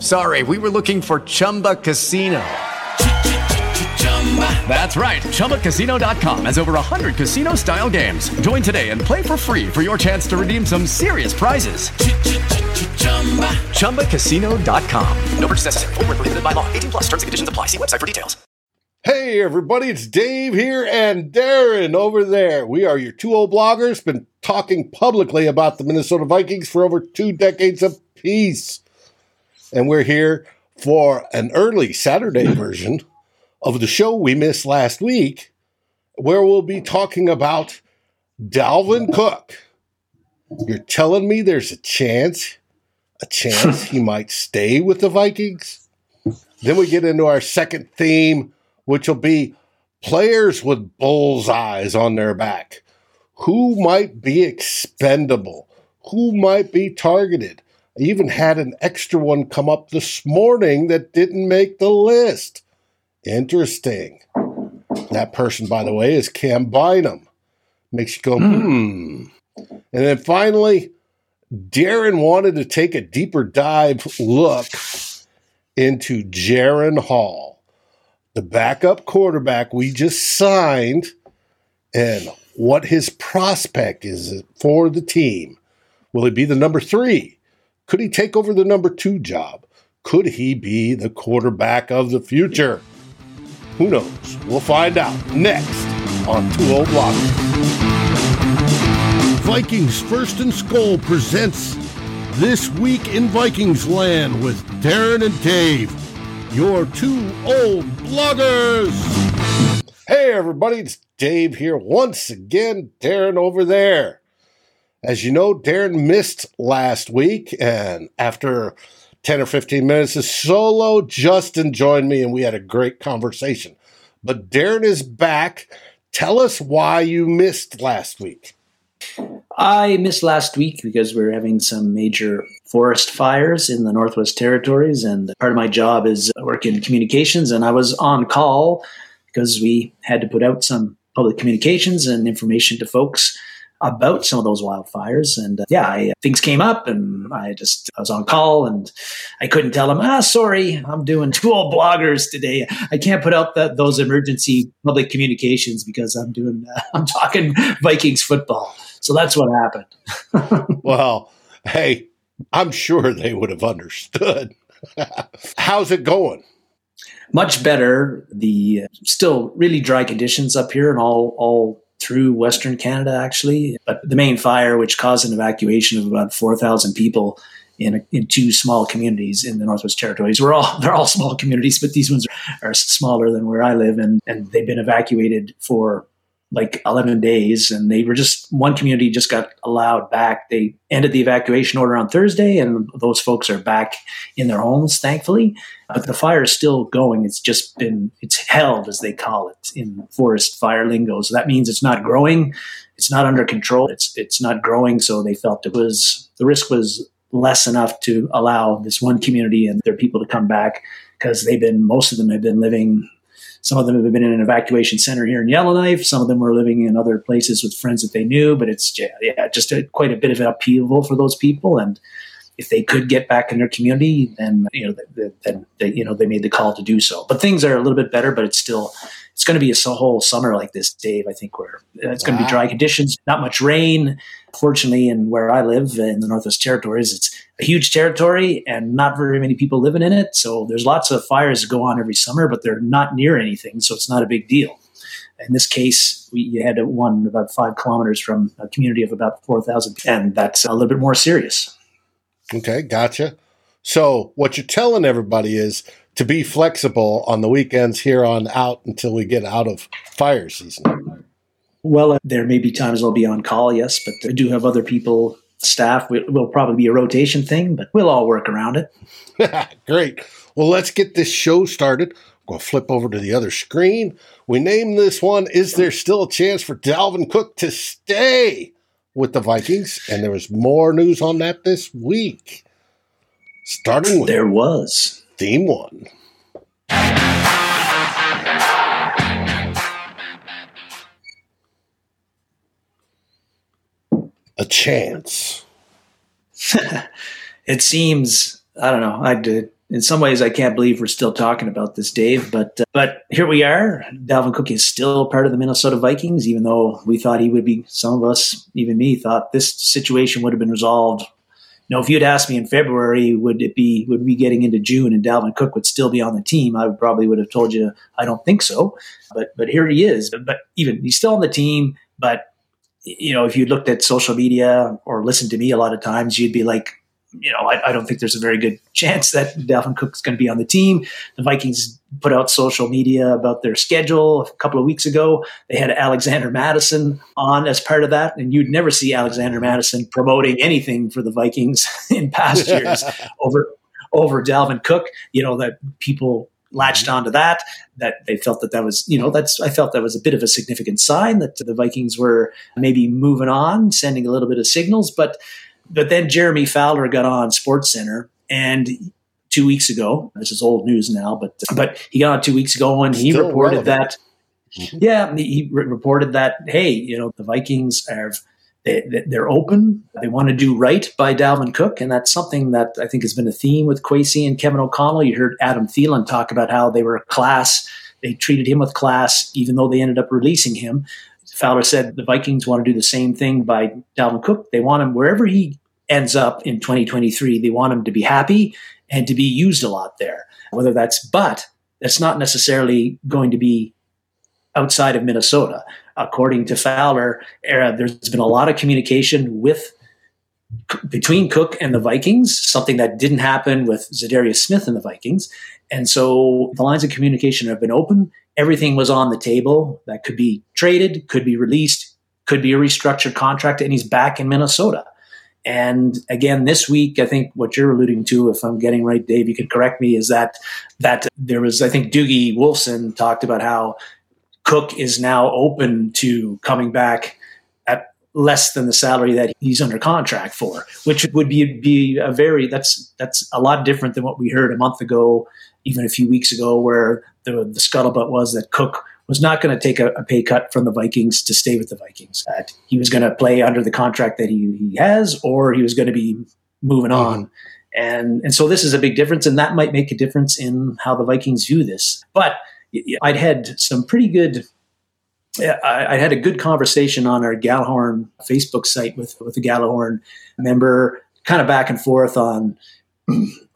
sorry, we were looking for Chumba Casino. That's right. ChumbaCasino.com has over 100 casino style games. Join today and play for free for your chance to redeem some serious prizes. ChumbaCasino.com. No purchase necessary. Where prohibited by law. 18 plus terms and conditions apply. See website for details. Hey, everybody, it's Dave here and Darren over there. We are your two old bloggers, been talking publicly about the Minnesota Vikings for over two decades apiece. And we're here for an early Saturday version of the show we missed last week, where we'll be talking about Dalvin Cook. You're telling me there's a chance, a chance he might stay with the Vikings? Then we get into our second theme, which will be players with bullseyes on their back. Who might be expendable? Who might be targeted? I even had an extra one come up this morning that didn't make the list. Interesting. That person, by the way, is Cam Bynum. Makes you go, hmm. And then finally, Darren wanted to take a deeper dive look into Jaren Hall, the backup quarterback we just signed, and what his prospect is for the team. Will he be the number three? Could he take over the number two job? Could he be the quarterback of the future? Who knows? We'll find out next on Two Old Bloggers. Vikings First and Skull presents This Week in Vikings Land with Darren and Dave, your two old bloggers. Hey, everybody, it's Dave here once again, Darren over there. As you know, Darren missed last week, and after 10 or 15 minutes of solo, Justin joined me and we had a great conversation. But Darren is back. Tell us why you missed last week. I missed last week because we are having some major forest fires in the Northwest Territories, and part of my job is work in communications, and I was on call because we had to put out some public communications and information to folks about some of those wildfires. And uh, yeah, I, things came up, and I just I was on call, and I couldn't tell them, ah, sorry, I'm doing two old bloggers today. I can't put out that those emergency public communications because I'm doing uh, I'm talking Vikings football. So that's what happened. well, hey, I'm sure they would have understood. How's it going? Much better. The uh, still really dry conditions up here and all all through Western Canada, actually. But the main fire, which caused an evacuation of about four thousand people in in two small communities in the Northwest Territories, we're all they're all small communities, but these ones are, are smaller than where I live, and and they've been evacuated for like 11 days and they were just one community just got allowed back. They ended the evacuation order on thursday and those folks are back in their homes thankfully. But the fire is still going. It's just been it's held as they call it in forest fire lingo. So that means it's not growing. It's not under control. It's it's not growing. So they felt it was the risk was less enough to allow this one community and their people to come back because they've been most of them have been living some of them have been in an evacuation center here in Yellowknife. Some of them were living in other places with friends that they knew. But it's yeah, just a, quite a bit of an upheaval for those people. And if they could get back in their community, then you know, then they, you know they made the call to do so. But things are a little bit better. But it's still it's going to be a whole summer like this, Dave. I think where it's going to be dry conditions, not much rain. Fortunately, in where I live in the Northwest Territories, it's a huge territory and not very many people living in it. So there's lots of fires that go on every summer, but they're not near anything, so it's not a big deal. In this case, we had one about five kilometers from a community of about 4,000, and that's a little bit more serious. Okay, gotcha. So, what you're telling everybody is to be flexible on the weekends here on out until we get out of fire season. Well, uh, there may be times I'll be on call, yes, but I do have other people, staff. It will probably be a rotation thing, but we'll all work around it. Great. Well, let's get this show started. We'll flip over to the other screen. We name this one Is There Still a Chance for Dalvin Cook to Stay with the Vikings? And there was more news on that this week. Starting with There was. Theme one. A chance. it seems I don't know. I did. In some ways, I can't believe we're still talking about this, Dave. But uh, but here we are. Dalvin Cook is still part of the Minnesota Vikings, even though we thought he would be. Some of us, even me, thought this situation would have been resolved know, if you'd asked me in February, would it be would we getting into June and Dalvin Cook would still be on the team? I probably would have told you I don't think so. But but here he is. But, but even he's still on the team. But you know, if you looked at social media or listened to me a lot of times, you'd be like, you know, I, I, don't think there's a very good chance that Dalvin Cook's going to be on the team. The Vikings put out social media about their schedule a couple of weeks ago. They had Alexander Mattison on as part of that, and you'd never see Alexander Mattison promoting anything for the Vikings in past years over over Dalvin Cook. You know that people latched mm-hmm. onto that that they felt that that was you know that's i felt that was a bit of a significant sign that the vikings were maybe moving on sending a little bit of signals but but then Jeremy Fowler got on SportsCenter and two weeks ago. This is old news now, but but he got on two weeks ago and he Still reported relevant. that. Yeah, he re- reported that hey, you know, the Vikings are they, they're open. They want to do right by Dalvin Cook, and that's something that I think has been a theme with Kwesi and Kevin O'Connell. You heard Adam Thielen talk about how they were a class. They treated him with class, even though they ended up releasing him. Fowler said the Vikings want to do the same thing by Dalvin Cook. They want him wherever he ends up in 2023. They want him to be happy and to be used a lot there. Whether that's, but that's not necessarily going to be outside of Minnesota. According to Fowler, there's been a lot of communication with between Cook and the Vikings, something that didn't happen with Za'Darius Smith and the Vikings. And so the lines of communication have been open. Everything was on the table that could be traded, could be released, could be a restructured contract, and he's back in Minnesota. And again, this week, I think what you're alluding to, if I'm getting right, Dave, you could correct me, is that that there was, I think, Doogie Wolfson talked about how Cook is now open to coming back at less than the salary that he's under contract for, which would be be a very that's that's a lot different than what we heard a month ago, even a few weeks ago, where the, the scuttlebutt was that Cook was not going to take a, a, pay cut from the Vikings to stay with the Vikings. That he was going to play under the contract that he, he has, or he was going to be moving on. Mm-hmm. And and so this is a big difference, and that might make a difference in how the Vikings view this. But I'd had some pretty good. I, had a good conversation on our Gallahorn Facebook site with with a Gallahorn member, kind of back and forth on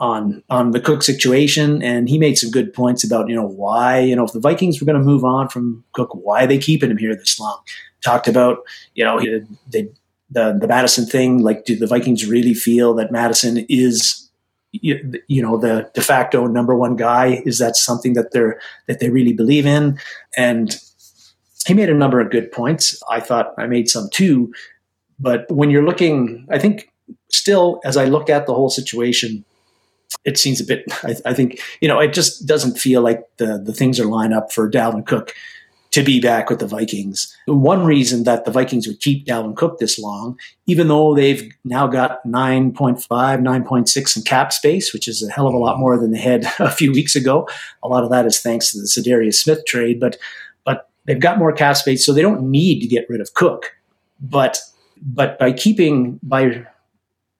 on on the Cook situation, and he made some good points about you know why you know if the Vikings were going to move on from Cook, why they keeping him here this long? Talked about you know they, the the Mattison thing. Like, do the Vikings really feel that Mattison is you, you know the de facto number one guy? Is that something that they're that they really believe in? And he made a number of good points. I thought I made some too. But when you're looking, I think still, as I look at the whole situation, it seems a bit. I, I, think you know it just doesn't feel like the the things are lined up for Dalvin Cook to be back with the Vikings. One reason that the Vikings would keep Dalvin Cook this long, even though they've now got 9.5, 9.6 in cap space, which is a hell of a lot more than they had a few weeks ago. A lot of that is thanks to the Za'Darius Smith trade, but but they've got more cap space, so they don't need to get rid of Cook. But but by keeping by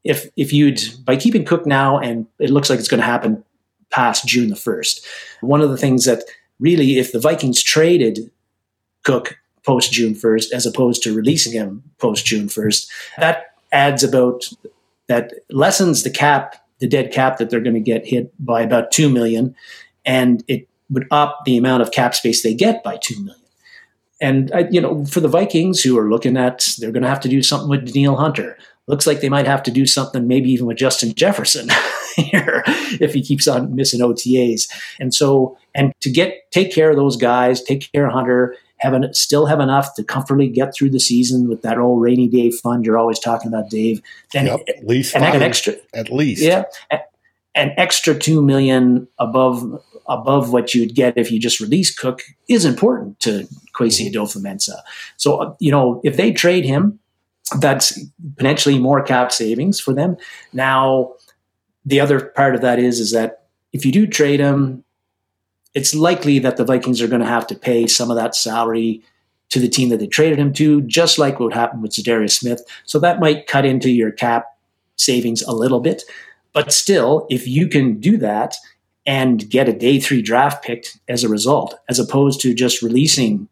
if if you'd by keeping Cook now, and it looks like it's going to happen past June the first. One of the things that really, if the Vikings traded Cook post June first, as opposed to releasing him post June first, that adds about that lessens the cap, the dead cap that they're going to get hit by about two million, and it would up the amount of cap space they get by two million. And you know, for the Vikings who are looking at, they're going to have to do something with Danielle Hunter looks like they might have to do something maybe even with Justin Jefferson here if he keeps on missing OTAs. And so, and to get take care of those guys, take care of Hunter, have an, still have enough to comfortably get through the season with that old rainy day fund you're always talking about, Dave. Then yep, at least an extra, at least, yeah, an extra two million above above what you'd get if you just release Cook is important to Kwesi mm-hmm. Adofo-Mensah. So you know if they trade him that's potentially more cap savings for them. Now, the other part of that is is that if you do trade him, it's likely that the Vikings are going to have to pay some of that salary to the team that they traded him to, just like what happened with Za'Darius Smith. So that might cut into your cap savings a little bit. But still, if you can do that and get a day three draft pick as a result, as opposed to just releasing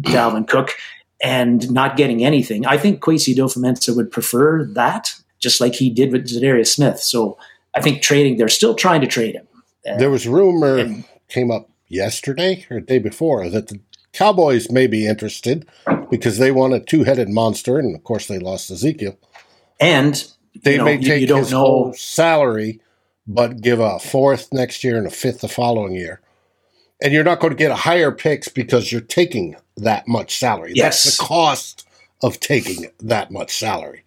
Dalvin Cook and not getting anything. I think Kwesi Adofo-Mensah would prefer that, just like he did with Za'Darius Smith. So I think trading, they're still trying to trade him. And, there was rumor and, came up yesterday or the day before that the Cowboys may be interested because they want a two-headed monster, and of course they lost Ezekiel. And they you know, may take you, you his know. whole salary, but give a fourth next year and a fifth the following year and you're not going to get a higher picks because you're taking that much salary. Yes. That's the cost of taking that much salary.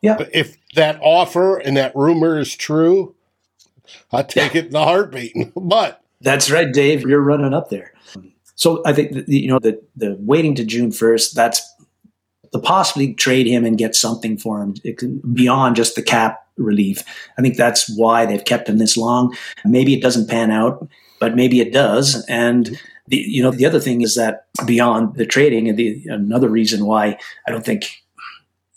Yeah. But if that offer and that rumor is true, I take it in a heartbeat. but that's right, Dave. You're running up there. So I think you know the the waiting to June first. That's the possibly trade him and get something for him beyond just the cap relief. I think that's why they've kept him this long. Maybe it doesn't pan out but maybe it does. And the, you know, the other thing is that beyond the trading, and the another reason why I don't think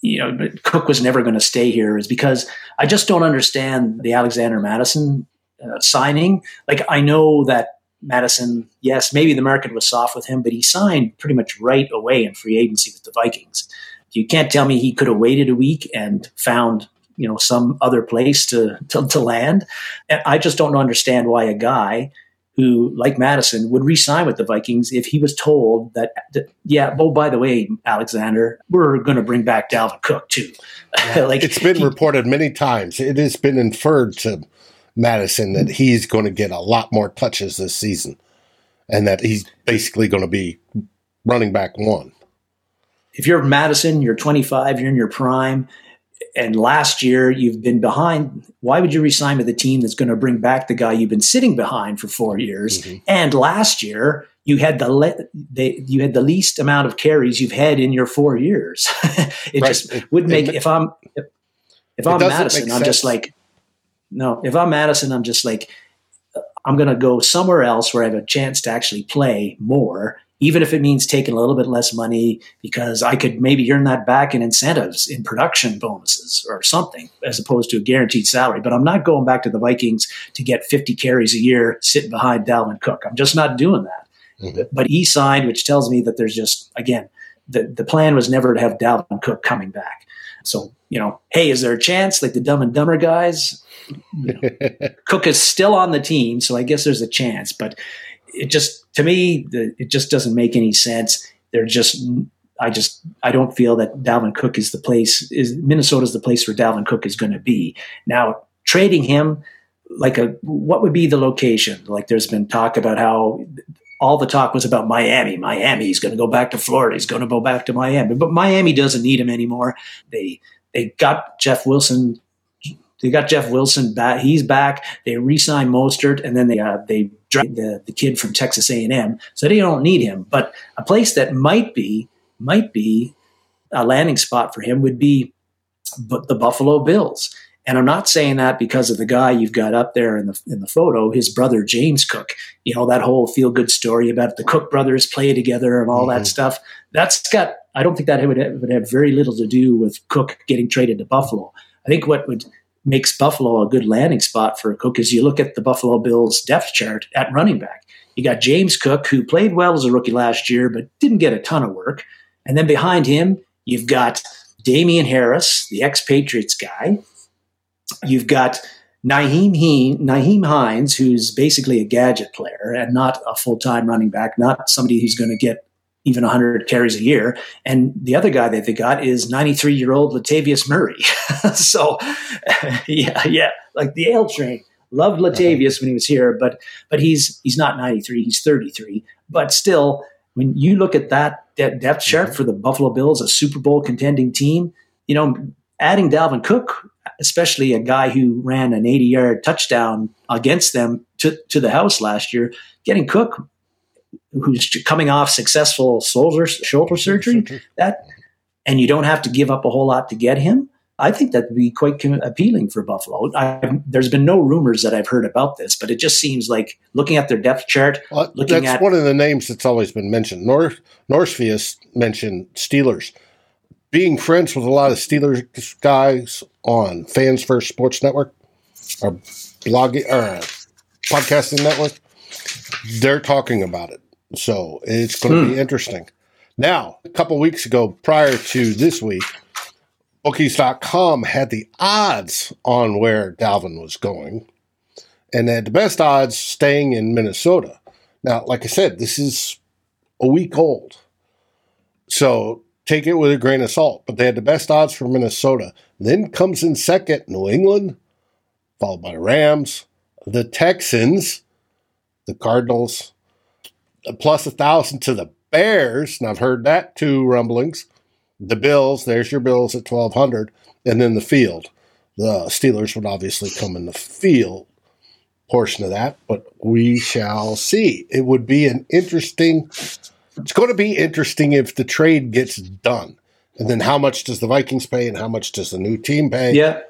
you know Cook was never going to stay here is because I just don't understand the Alexander Mattison uh, signing. Like I know that Mattison, yes, maybe the market was soft with him, but he signed pretty much right away in free agency with the Vikings. You can't tell me he could have waited a week and found you know some other place to, to, to land. And I just don't understand why a guy who, like Mattison, would re-sign with the Vikings if he was told that, that yeah, oh, by the way, Alexander, we're going to bring back Dalvin Cook too. like it's been he, reported many times. It has been inferred to Mattison that he's going to get a lot more touches this season, and that he's basically going to be running back one. If you're Mattison, you're 25, you're in your prime, and last year you've been behind. Why would you resign with a team that's going to bring back the guy you've been sitting behind for four years? Mm-hmm. And last year you had the, le- they, you had the least amount of carries you've had in your four years. it right. just it, would make it, if I'm if, if I'm Mattison, I'm just like no. If I'm Mattison, I'm just like I'm going to go somewhere else where I have a chance to actually play more even if it means taking a little bit less money because I could maybe earn that back in incentives, in production bonuses or something, as opposed to a guaranteed salary. But I'm not going back to the Vikings to get 50 carries a year sitting behind Dalvin Cook. I'm just not doing that. Mm-hmm. But he signed, which tells me that there's just, again, the, the plan was never to have Dalvin Cook coming back. So, you know, hey, is there a chance like the dumb and dumber guys? You know, Cook is still on the team, so I guess there's a chance. But it just to me the, it just doesn't make any sense. They're just I just I don't feel that Dalvin Cook is the place is Minnesota's the place where Dalvin Cook is going to be. Now trading him like a what would be the location? Like there's been talk about how all the talk was about Miami. Miami, he's going to go back to Florida. He's going to go back to Miami. But Miami doesn't need him anymore. They they got Jeff Wilson. They got Jeff Wilson back. He's back. They re-signed Mostert, and then they uh, they dragged the, the kid from Texas A and M. So they don't need him. But a place that might be might be a landing spot for him would be the Buffalo Bills. And I'm not saying that because of the guy you've got up there in the in the photo, his brother James Cook. You know that whole feel good story about the Cook brothers play together and all mm-hmm. that stuff. That's got. I don't think that would have, would have very little to do with Cook getting traded to Buffalo. I think what would makes Buffalo a good landing spot for Cook is you look at the Buffalo Bills depth chart at running back. You got James Cook, who played well as a rookie last year, but didn't get a ton of work. And then behind him, you've got Damien Harris, the ex Patriots guy. You've got Nyheim, he- Nyheim Hines, who's basically a gadget player and not a full time running back, not somebody who's going to get even 100 carries a year. And the other guy that they got is 93 year old Latavius Murray. so, yeah, yeah, like the L train. Loved Latavius when he was here, but but he's he's not 93, he's 33. But still, when you look at that, that depth chart mm-hmm. for the Buffalo Bills, a Super Bowl contending team, you know, adding Dalvin Cook especially a guy who ran an 80 yard touchdown against them to, to the house last year, getting Cook, who's coming off successful shoulder, shoulder surgery, that, and you don't have to give up a whole lot to get him. I think that would be quite appealing for Buffalo. I, there's been no rumors that I've heard about this, but it just seems like looking at their depth chart, well, looking that's at one of the names that's always been mentioned. North Northfius mentioned Steelers being friends with a lot of Steelers guys on Fans First Sports Network, or blogging or podcasting network, they're talking about it. So it's going to hmm. be interesting. Now, a couple weeks ago, prior to this week, bookies.com had the odds on where Dalvin was going, and they had the best odds staying in Minnesota. Now, like I said, this is a week old. So take it with a grain of salt. But they had the best odds for Minnesota. Then comes in second New England, followed by the Rams, the Texans, the Cardinals, plus a thousand to the Bears. And I've heard that two rumblings. The Bills, there's your Bills at 1200. And then the field. The Steelers would obviously come in the field portion of that, but we shall see. It would be an interesting it's going to be interesting if the trade gets done. And then how much does the Vikings pay and how much does the new team pay? Yeah.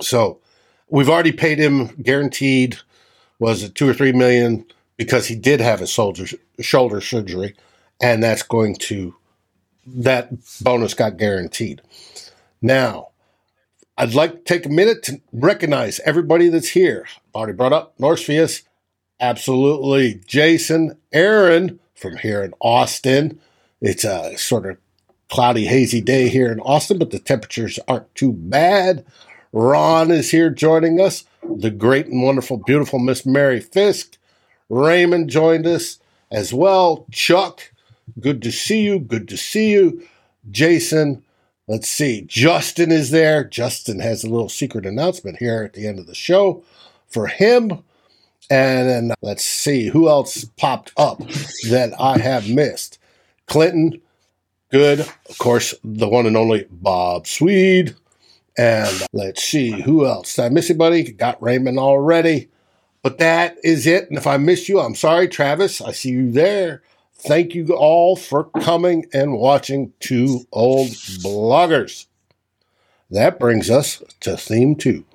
So we've already paid him guaranteed, was it two or three million because he did have a shoulder, shoulder surgery. And that's going to, that bonus got guaranteed. Now, I'd like to take a minute to recognize everybody that's here. Already brought up Northfius. Absolutely. Jason, Aaron, from here in Austin. It's a sort of cloudy, hazy day here in Austin, but the temperatures aren't too bad. Ron is here joining us. The great and wonderful, beautiful Miss Mary Fisk. Raymond joined us as well. Chuck, good to see you. Good to see you. Jason, let's see. Justin is there. Justin has a little secret announcement here at the end of the show for him. And then let's see who else popped up that I have missed. Clinton, good. Of course, the one and only Bob Swede. And let's see who else. Did I miss anybody? Got Raymond already. But that is it. And if I miss you, I'm sorry, Travis. I see you there. Thank you all for coming and watching Two Old Bloggers. That brings us to theme two.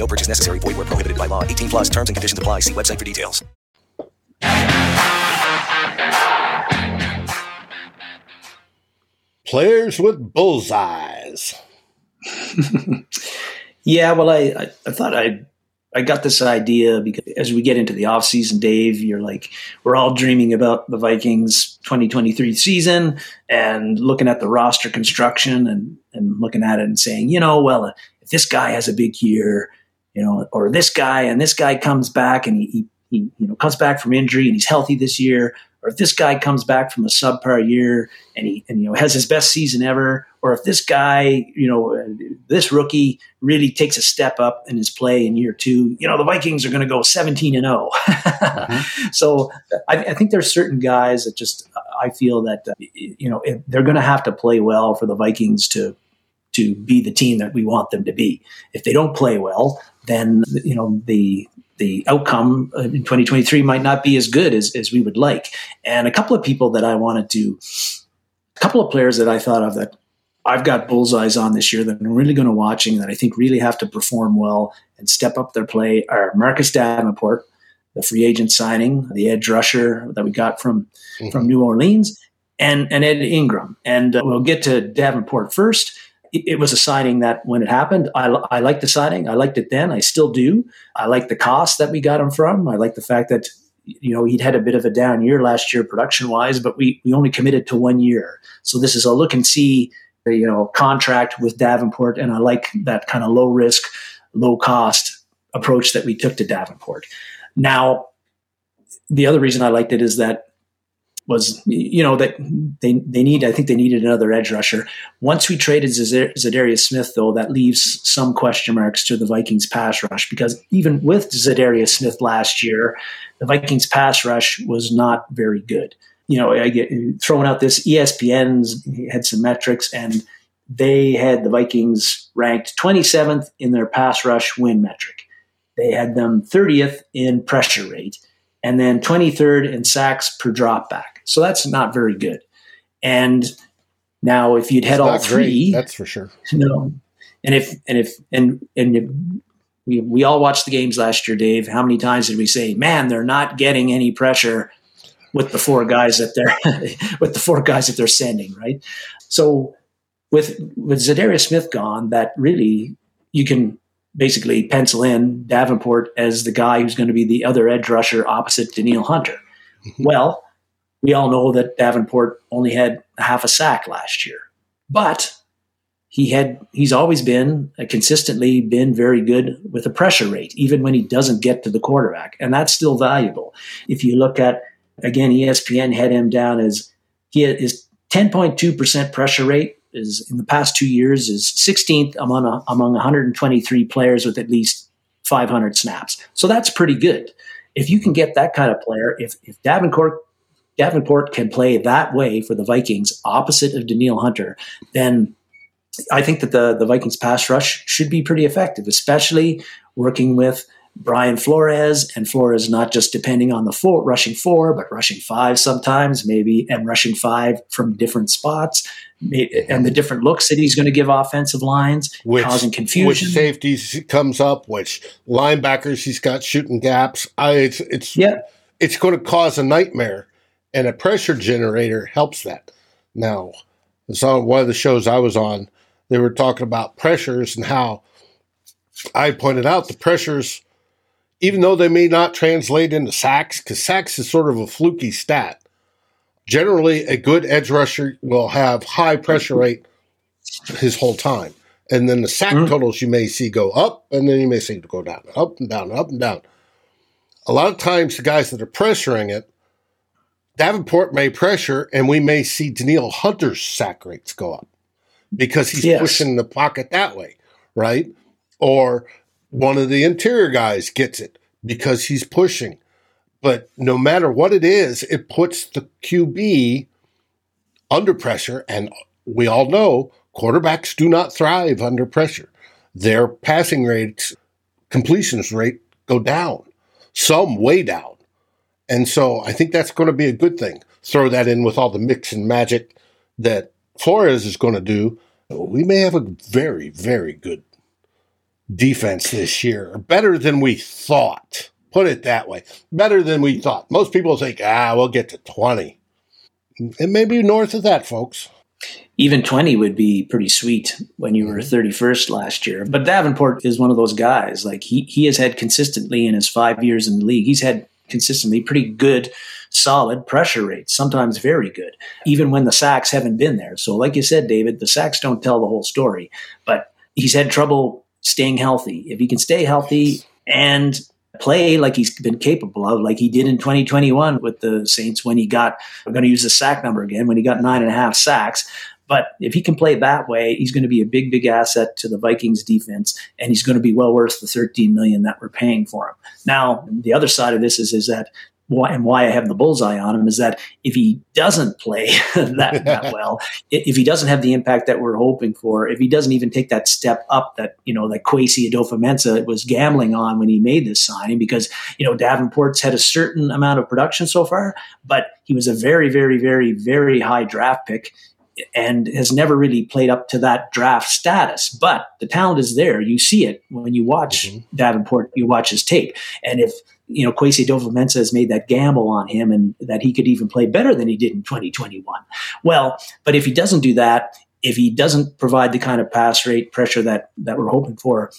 No purchase necessary. Void where prohibited by law. 18 plus terms and conditions apply. See website for details. Players with bullseyes. Yeah, well, I, I, I thought I I got this idea because as we get into the off season, Dave, you're like we're all dreaming about the Vikings 2023 season and looking at the roster construction and and looking at it and saying, you know, well, if this guy has a big year, you know, or this guy and this guy comes back and he, he, you know comes back from injury and he's healthy this year, or if this guy comes back from a subpar year and he and you know has his best season ever, or if this guy, you know, this rookie really takes a step up in his play in year two, you know, the Vikings are going to go 17 and 0. Mm-hmm. so I, I, think there's certain guys that just I feel that uh, you know they're going to have to play well for the Vikings to to be the team that we want them to be. If they don't play well, then you know the the outcome in 2023 might not be as good as, as we would like. And a couple of people that I wanted to, a couple of players that I thought of that I've got bullseyes on this year that I'm really going to watching that I think really have to perform well and step up their play are Marcus Davenport, the free agent signing, the edge rusher that we got from mm-hmm. from New Orleans, and and Ed Ingram. And uh, we'll get to Davenport first it was a signing that when it happened, I, I liked the signing. I liked it then. I still do. I like the cost that we got him from. I like the fact that, you know, he'd had a bit of a down year last year production wise, but we, we only committed to one year. So this is a look and see, you know, contract with Davenport. And I like that kind of low risk, low cost approach that we took to Davenport. Now, the other reason I liked it is that was you know that they they need I think they needed another edge rusher. Once we traded Za'Darius Smith, though, that leaves some question marks to the Vikings pass rush because even with Za'Darius Smith last year, the Vikings pass rush was not very good. You know, I get throwing out this ESPN's had some metrics and they had the Vikings ranked 27th in their pass rush win metric. They had them 30th in pressure rate and then 23rd in sacks per dropback. So that's not very good. And now if you'd had all three, great, that's for sure. Know, and if and if and and if we we all watched the games last year, Dave. How many times did we say, "Man, they're not getting any pressure with the four guys that they're with the four guys that they're sending?" Right. So with with Za'Darius Smith gone, that really you can basically pencil in Davenport as the guy who's going to be the other edge rusher opposite Danielle Hunter. Mm-hmm. Well, we all know that Davenport only had half a sack last year, but he had he's always been uh, consistently been very good with a pressure rate, even when he doesn't get to the quarterback, and that's still valuable. If you look at again, ESPN had him down as he is 10.2 percent pressure rate is in the past two years is 16th among among 123 players with at least 500 snaps. So that's pretty good. If you can get that kind of player, if if Davenport Davenport can play that way for the Vikings, opposite of Danielle Hunter, then I think that the the Vikings pass rush should be pretty effective, especially working with Brian Flores and Flores not just depending on the four rushing four, but rushing five sometimes, maybe, and rushing five from different spots and the different looks that he's going to give offensive lines, which, causing confusion. Which safeties comes up, which linebackers he's got shooting gaps. I, it's it's yeah. it's going to cause a nightmare, and a pressure generator helps that. Now, it's on one of the shows I was on. They were talking about pressures and how I pointed out the pressures, even though they may not translate into sacks, because sacks is sort of a fluky stat generally a good edge rusher will have high pressure rate his whole time. And then the sack mm-hmm. totals you may see go up and then you may see go down, up and down, up and down. A lot of times the guys that are pressuring it, Davenport may pressure and we may see Danielle Hunter's sack rates go up because he's yes. pushing the pocket that way, right? Or one of the interior guys gets it because he's pushing. But no matter what it is, it puts the QB under pressure. And we all know quarterbacks do not thrive under pressure. Their passing rates, completions rate go down. some way down. And so I think that's going to be a good thing. Throw that in with all the mix and magic that Flores is going to do. We may have a very, very good defense this year, better than we thought. Put it that way. Better than we thought. Most people think, ah, we'll get to 20. It may be north of that, folks. Even 20 would be pretty sweet when you were 31st last year. But Davenport is one of those guys. Like he, he has had consistently in his five years in the league, he's had consistently pretty good, solid pressure rates, sometimes very good, even when the sacks haven't been there. So, like you said, David, the sacks don't tell the whole story. But he's had trouble staying healthy. If he can stay healthy and play like he's been capable of, like he did in 2021 with the Saints when he got, I'm going to use the sack number again, when he got nine and a half sacks. But if he can play that way, he's going to be a big, big asset to the Vikings defense, and he's going to be well worth the 13 million that we're paying for him. Now, the other side of this is, is that why, and why I have the bullseye on him is that if he doesn't play that, that well, if he doesn't have the impact that we're hoping for, if he doesn't even take that step up that, you know, that Kwesi Adofo-Mensah was gambling on when he made this signing, because, you know, Davenport's had a certain amount of production so far, but he was a very, very, very, very high draft pick and has never really played up to that draft status. But the talent is there. You see it when you watch mm-hmm. Davenport, you watch his tape. And if you know, Kwesi Adofo-Mensah has made that gamble on him and that he could even play better than he did in 2021. Well, but if he doesn't do that, if he doesn't provide the kind of pass rate pressure that, that we're hoping for,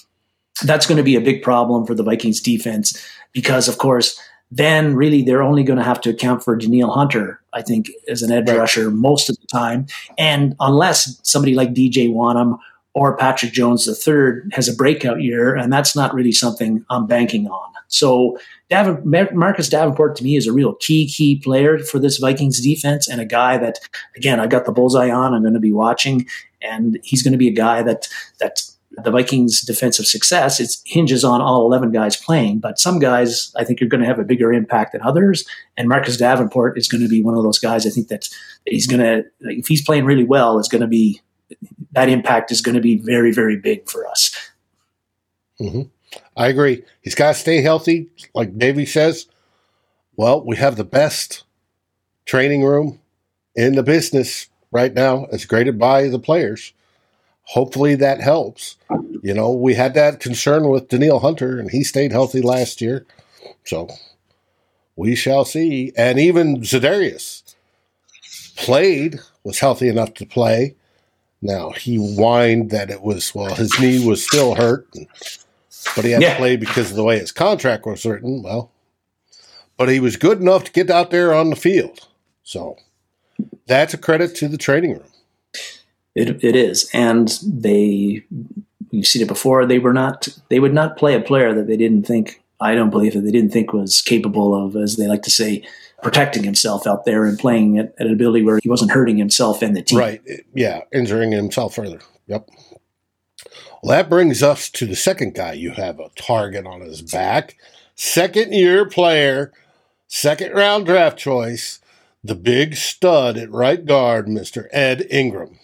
that's going to be a big problem for the Vikings defense because, of course, then really they're only going to have to account for Danielle Hunter, I think, as an edge rusher most of the time. And unless somebody like DJ Wonnum or Patrick Jones III has a breakout year, and that's not really something I'm banking on. So Marcus Davenport to me is a real key, key player for this Vikings defense and a guy that, again, I got the bullseye on. I'm going to be watching, and he's going to be a guy that that the Vikings' defensive success it hinges on all 11 guys playing. But some guys I think are going to have a bigger impact than others, and Marcus Davenport is going to be one of those guys. I think that he's going to, if he's playing really well, is going to be that impact is going to be very, very big for us. Mm-hmm. I agree. He's got to stay healthy, like Davey says. Well, we have the best training room in the business right now, as graded by the players. Hopefully that helps. You know, we had that concern with Danielle Hunter, and he stayed healthy last year. So we shall see. And even Za'Darius played, was healthy enough to play. Now he whined that it was well, his knee was still hurt, but he had yeah. to play because of the way his contract was written. Well, but he was good enough to get out there on the field. So that's a credit to the training room. It, it is, and they you've seen it before. They were not they would not play a player that they didn't think. I don't believe that they didn't think was capable of, as they like to say, protecting himself out there and playing at, at an ability where he wasn't hurting himself and the team. Right. Yeah. Injuring himself further. Yep. Well, that brings us to the second guy you have a target on his back. Second year player, second round draft choice, the big stud at right guard, Mr. Ed Ingram.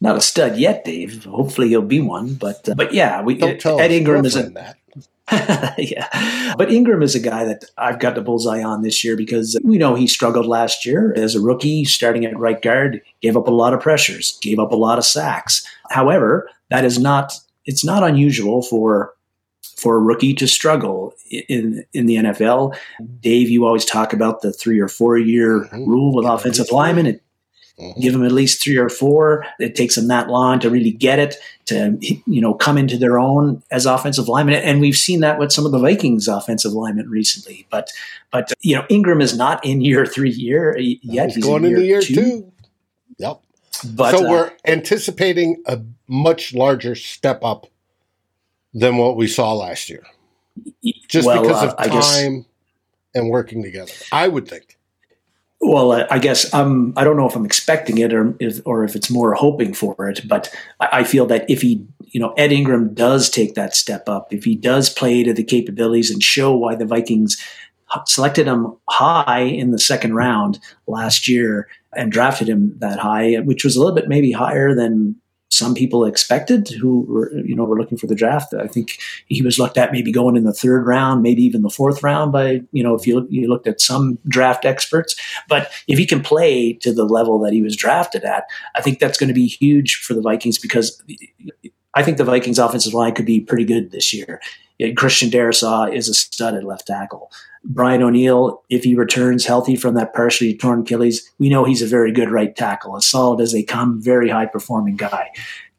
Not a stud yet, Dave. Hopefully he'll be one, but uh, but yeah, we, Ed Ingram is a that. yeah. But Ingram is a guy that I've got the bullseye on this year because we know he struggled last year as a rookie, starting at right guard, gave up a lot of pressures, gave up a lot of sacks. However, that is not it's not unusual for for a rookie to struggle in in the NFL. Dave, you always talk about the three or four year mm-hmm. rule with offensive linemen. It Mm-hmm. Give them at least three or four. It takes them that long to really get it, to you know come into their own as offensive linemen. And we've seen that with some of the Vikings offensive linemen recently. But but you know Ingram is not in year three year yet. He's, He's going in into year two. two. Yep. But, so uh, we're anticipating a much larger step up than what we saw last year, just well, because uh, of time guess, and working together. I would think. Well, I guess um, I don't know if I'm expecting it or if, or if it's more hoping for it, but I feel that if he, you know, Ed Ingram does take that step up, if he does play to the capabilities and show why the Vikings selected him high in the second round last year and drafted him that high, which was a little bit maybe higher than some people expected who were you know were looking for the draft. I think he was looked at maybe going in the third round, maybe even the fourth round by you know if you you looked at some draft experts. But if he can play to the level that he was drafted at, I think that's going to be huge for the Vikings because I think the Vikings offensive line could be pretty good this year. Christian Darrisaw is a stud at left tackle. Brian O'Neill, if he returns healthy from that partially torn Achilles, we know he's a very good right tackle, as solid as they come, very high performing guy.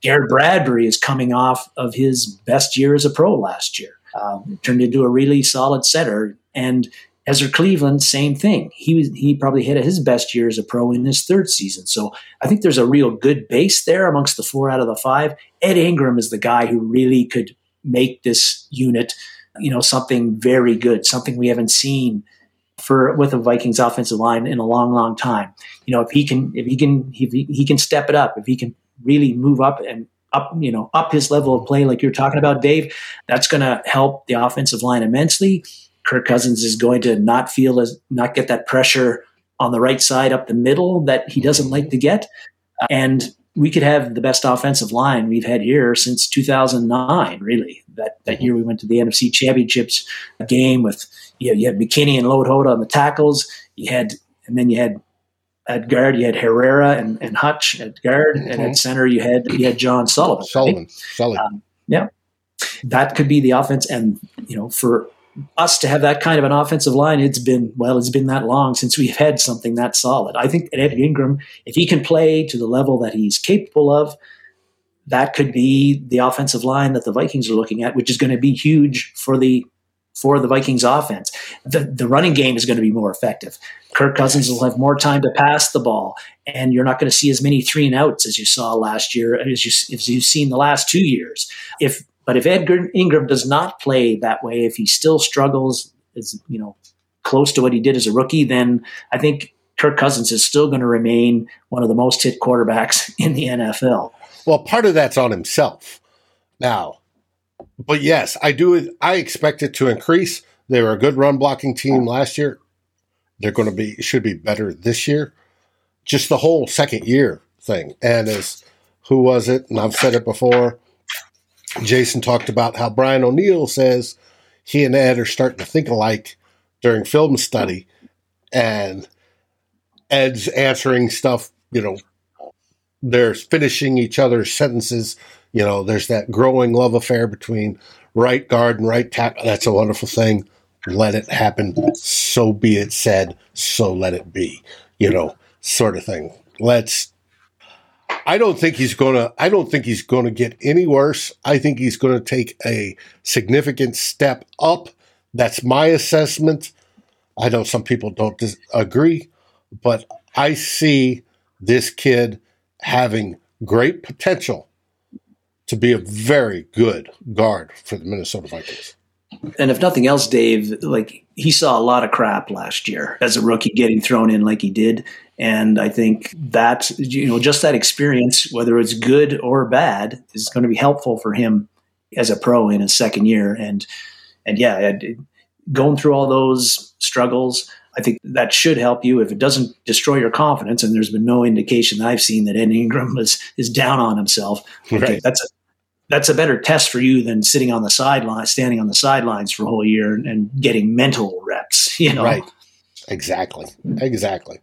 Garrett Bradbury is coming off of his best year as a pro last year, um, turned into a really solid center. And Ezra Cleveland, same thing. He was, he probably hit his best year as a pro in his third season. So I think there's a real good base there amongst the four out of the five. Ed Ingram is the guy who really could make this unit you know, something very good, something we haven't seen for with the Vikings offensive line in a long, long time. You know, if he can, if he can, if he, he can step it up, if he can really move up and up, you know, up his level of play, like you're talking about, Dave, that's going to help the offensive line immensely. Kirk Cousins is going to not feel as not get that pressure on the right side up the middle that he doesn't like to get, and we could have the best offensive line we've had here since 2009. Really, that that year we went to the NFC Championships game with you, know, you had McKinnie and Loadholt on the tackles. You had and then you had at guard you had Herrera and, and Hutch at guard, mm-hmm. and at center you had you had John Sullivan. Sullivan, right? Sullivan. Um, yeah, that could be the offense, and you know for us to have that kind of an offensive line, it's been well, it's been that long since we've had something that solid. I think Ed Ingram, if he can play to the level that he's capable of, that could be the offensive line that the Vikings are looking at, which is going to be huge for the for the Vikings offense. The, the running game is going to be more effective. Kirk Cousins will have more time to pass the ball, and you're not going to see as many three and outs as you saw last year, as, you, as you've seen the last two years. If but if Edgar Ingram does not play that way, if he still struggles, is you know close to what he did as a rookie, then I think Kirk Cousins is still going to remain one of the most hit quarterbacks in the NFL. Well, part of that's on himself now. But yes, I do. I expect it to increase. They were a good run blocking team last year. They're going to be should be better this year. Just the whole second year thing. And as who was it? And I've said it before. Jason talked about how Brian O'Neill says he and Ed are starting to think alike during film study, and Ed's answering stuff, you know, they're finishing each other's sentences. You know, there's that growing love affair between right guard and right tackle. That's a wonderful thing. Let it happen. So be it said. So let it be. You know, sort of thing. Let's. I don't think he's gonna. I don't think he's gonna get any worse. I think he's gonna take a significant step up. That's my assessment. I know some people don't dis- agree, but I see this kid having great potential to be a very good guard for the Minnesota Vikings. And if nothing else, Dave, like he saw a lot of crap last year as a rookie getting thrown in like he did. And I think that, you know, just that experience, whether it's good or bad, is going to be helpful for him as a pro in his second year. And, and yeah, going through all those struggles, I think that should help you if it doesn't destroy your confidence. And there's been no indication that I've seen that Ed Ingram is is down on himself. Okay, that's a that's a better test for you than sitting on the sideline, standing on the sidelines for a whole year and, and getting mental reps. You know, right? Exactly, exactly.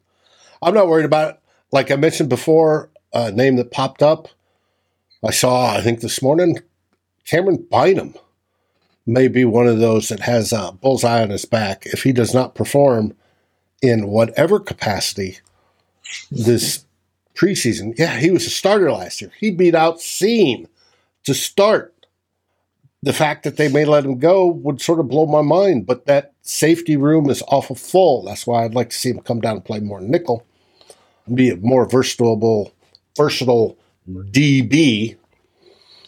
I'm not worried about it. Like I mentioned before, a name that popped up. I saw, I think this morning, Camryn Bynum may be one of those that has a bullseye on his back. If he does not perform in whatever capacity this preseason. Yeah, he was a starter last year. He beat out Cine to start. The fact that they may let him go would sort of blow my mind, but that safety room is awful full. That's why I'd like to see him come down and play more nickel, be a more versatile, versatile DB.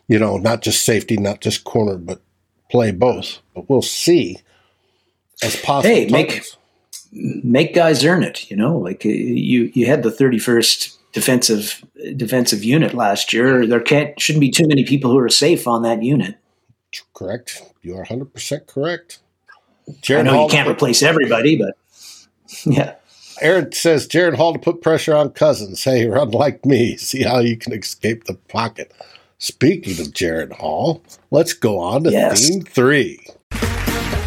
You know, not just safety, not just corner, but play both. But we'll see as possible. Hey, make make guys earn it. You know, like uh, you you had the thirty first defensive defensive unit last year. There can't shouldn't be too many people who are safe on that unit. Correct. You are hundred percent correct. Jared I know Hall you can't replace everybody, but yeah. Aaron says Jaren Hall to put pressure on Cousins. Hey, run like me. See how you can escape the pocket. Speaking of Jaren Hall, let's go on to Yes. theme three.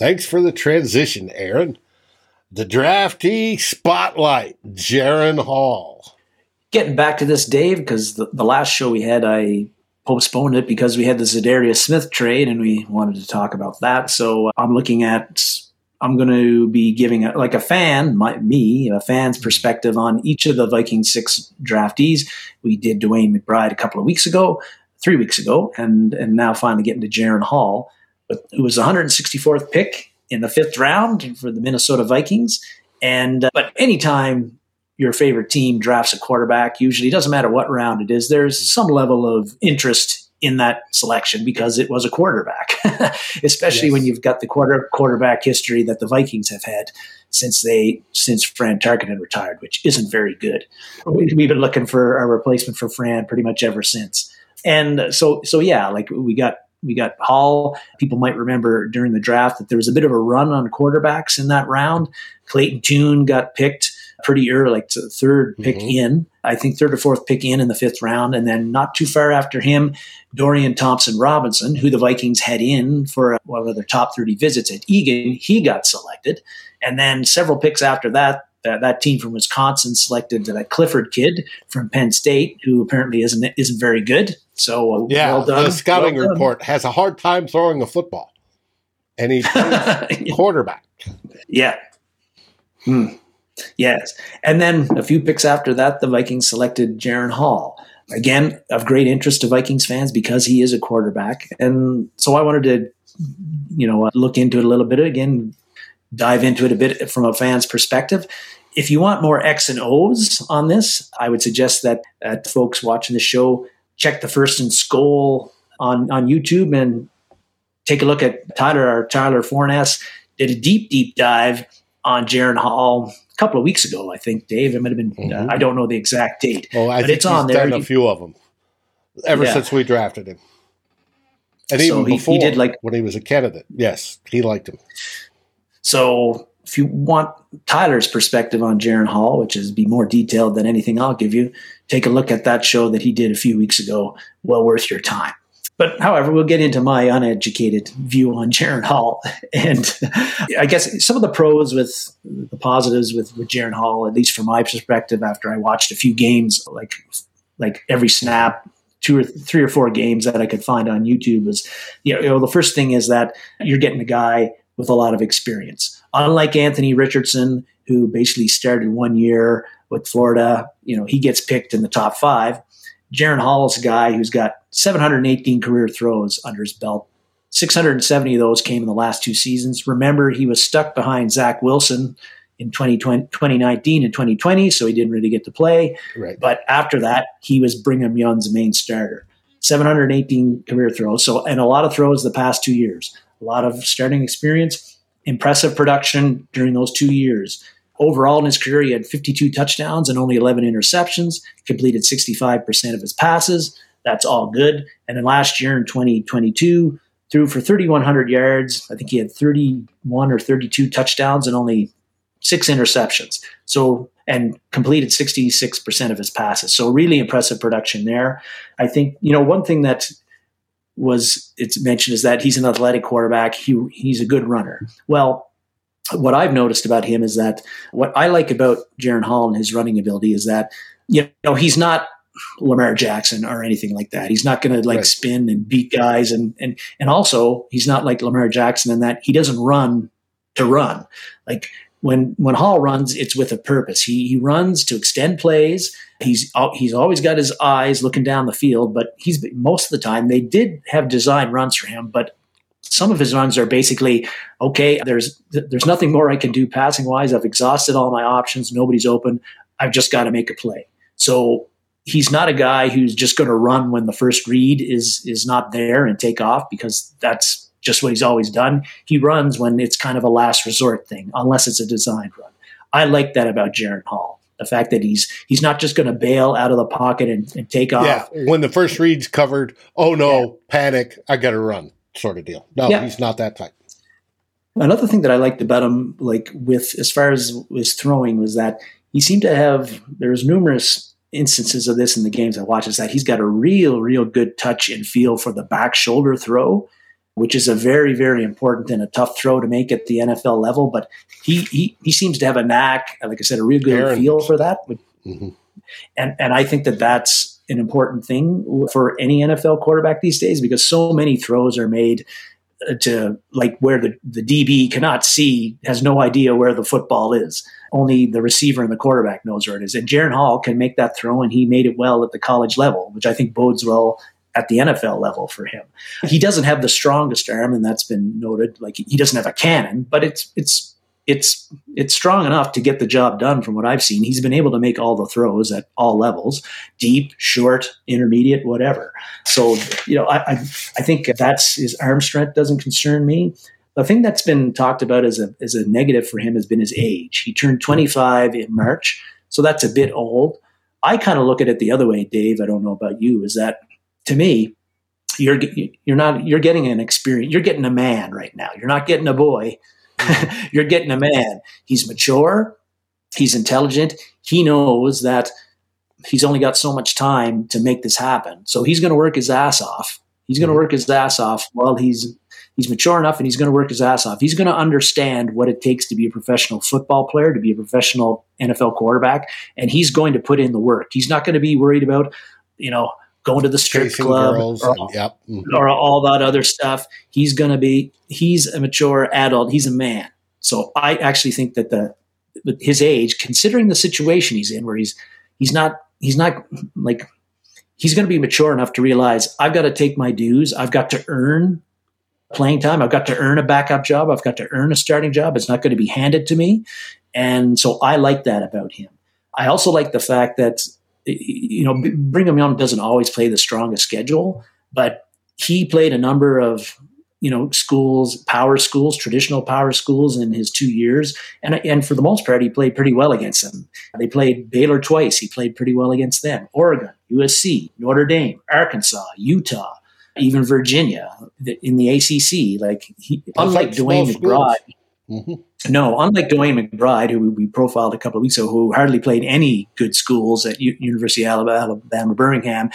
Thanks for the transition, Aaron. The draftee spotlight, Jaren Hall. Getting back to this, Dave, because the, the last show we had, I postponed it because we had the Za'Darius Smith trade and we wanted to talk about that. So uh, I'm looking at, I'm going to be giving a, like a fan, my, me, a fan's perspective on each of the Viking six draftees. We did DeWayne McBride a couple of weeks ago, three weeks ago, and and now finally getting to Jaren Hall. But it was the 164th pick in the fifth round for the Minnesota Vikings. And uh, but anytime your favorite team drafts a quarterback, usually it doesn't matter what round it is, there's some level of interest in that selection because it was a quarterback, especially Yes. when you've got the quarter quarterback history that the Vikings have had since they since Fran Tarkenton retired, which isn't very good. We- We've been looking for a replacement for Fran pretty much ever since. And so so yeah, like we got we got Hall. People might remember during the draft that there was a bit of a run on quarterbacks in that round. Clayton Tune got picked pretty early, like the third pick mm-hmm. in. I think third or fourth pick in in the fifth round, and then not too far after him, Dorian Thompson Robinson, who the Vikings had in for one of their top thirty visits at Eagan. He got selected, and then several picks after that. That, that team from Wisconsin selected that Clifford kid from Penn State, who apparently isn't isn't very good. So uh, Yeah, well done. the scouting Well done. report has a hard time throwing a football. And he plays quarterback. Yeah. Hmm. Yes. And then a few picks after that, the Vikings selected Jaren Hall. Again, of great interest to Vikings fans because he is a quarterback. And so I wanted to, you know, uh, look into it a little bit again, dive into it a bit from a fan's perspective. If you want more X and O's on this, I would suggest that uh, folks watching the show check the First and Skull on, on YouTube and take a look at Tyler, our Tyler Forness did a deep, deep dive on Jaren Hall a couple of weeks ago, I think, Dave. It might have been, uh, I don't know the exact date, Oh, I but think it's he's on there. done a few of them ever Yeah. since we drafted him. And So even he- he did like- when he was a candidate. Yes, he liked him. So if you want Tyler's perspective on Jaren Hall, which is be more detailed than anything I'll give you, take a look at that show that he did a few weeks ago. Well worth your time. But however, we'll get into my uneducated view on Jaren Hall. And I guess some of the pros with the positives with, with Jaren Hall, at least from my perspective, after I watched a few games, like like every snap, two or three or four games that I could find on YouTube was, you know, the first thing is that you're getting a guy with a lot of experience. Unlike Anthony Richardson, who basically started one year with Florida, you know, he gets picked in the top five. Jaren Hall is a guy who's got 718 career throws under his belt. 670 of those came in the last two seasons. Remember, he was stuck behind Zach Wilson in 2020, 2019 and 2020, so he didn't really get to play. Right. But after that, he was Brigham Young's main starter. 718 career throws. So, and a lot of throws the past two years. A lot of starting experience, impressive production during those two years. Overall in his career, he had 52 touchdowns and only 11 interceptions, completed 65% of his passes. That's all good. And then last year in 2022, threw for 3,100 yards. I think he had 31 or 32 touchdowns and only six interceptions. So, and completed 66% of his passes. So, really impressive production there. I think, you know, one thing that was it's mentioned is that he's an athletic quarterback. He he's a good runner. Well, what I've noticed about him is that what I like about Jaren Hall and his running ability is that you know he's not Lamar Jackson or anything like that. He's not going to like right. spin and beat guys, and and and also he's not like Lamar Jackson in that he doesn't run to run. Like when when Hall runs, it's with a purpose. He he runs to extend plays. He's he's always got his eyes looking down the field, but he's most of the time they did have design runs for him, but some of his runs are basically okay. There's there's nothing more I can do passing wise. I've exhausted all my options. Nobody's open. I've just got to make a play. So he's not a guy who's just going to run when the first read is is not there and take off because that's just what he's always done. He runs when it's kind of a last resort thing, unless it's a designed run. I like that about Jaren Hall. The fact that he's he's not just going to bail out of the pocket and, and take off. Yeah, when the first read's covered, oh no, yeah. panic, I got to run, sort of deal. No, yeah. he's not that type. Another thing that I liked about him, like with as far as his throwing, was that he seemed to have. There's numerous instances of this in the games I watch. Is that he's got a real, real good touch and feel for the back shoulder throw which is a very, very important and a tough throw to make at the NFL level. But he he, he seems to have a knack, like I said, a real good feel for that. Mm-hmm. And and I think that that's an important thing for any NFL quarterback these days because so many throws are made uh, to like where the, the DB cannot see, has no idea where the football is. Only the receiver and the quarterback knows where it is. And Jaren Hall can make that throw, and he made it well at the college level, which I think bodes well at the NFL level for him. He doesn't have the strongest arm, and that's been noted. Like he doesn't have a cannon, but it's it's it's it's strong enough to get the job done from what I've seen. He's been able to make all the throws at all levels, deep, short, intermediate, whatever. So, you know, I I, I think that's his arm strength doesn't concern me. The thing that's been talked about as a as a negative for him has been his age. He turned 25 in March, so that's a bit old. I kind of look at it the other way, Dave. I don't know about you. Is that to me, you're you're not you're getting an experience. You're getting a man right now. You're not getting a boy. Mm-hmm. you're getting a man. He's mature. He's intelligent. He knows that he's only got so much time to make this happen. So he's going to work his ass off. He's going to mm-hmm. work his ass off while he's he's mature enough and he's going to work his ass off. He's going to understand what it takes to be a professional football player, to be a professional NFL quarterback, and he's going to put in the work. He's not going to be worried about, you know, going to the strip Chasing club or, yep. mm-hmm. or all that other stuff. He's going to be, he's a mature adult. He's a man. So I actually think that the, his age, considering the situation he's in, where he's, he's not, he's not like, he's going to be mature enough to realize I've got to take my dues. I've got to earn playing time. I've got to earn a backup job. I've got to earn a starting job. It's not going to be handed to me. And so I like that about him. I also like the fact that you know, Brigham Young doesn't always play the strongest schedule, but he played a number of you know schools, power schools, traditional power schools in his two years, and and for the most part, he played pretty well against them. They played Baylor twice; he played pretty well against them. Oregon, USC, Notre Dame, Arkansas, Utah, even Virginia in the ACC. Like he, unlike DeWayne McBride. Mm-hmm. No, unlike DeWayne McBride, who we profiled a couple of weeks ago, who hardly played any good schools at U- University of Alabama, Alabama, Birmingham,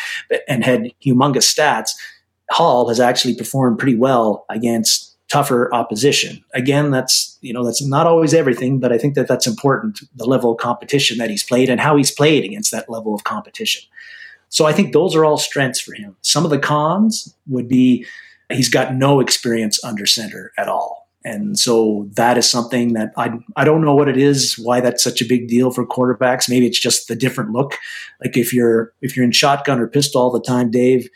and had humongous stats, Hall has actually performed pretty well against tougher opposition. Again, that's you know that's not always everything, but I think that that's important. The level of competition that he's played and how he's played against that level of competition. So I think those are all strengths for him. Some of the cons would be he's got no experience under center at all and so that is something that I, I don't know what it is, why that's such a big deal for quarterbacks. Maybe it's just the different look. Like if you're, if you're in shotgun or pistol all the time, Dave,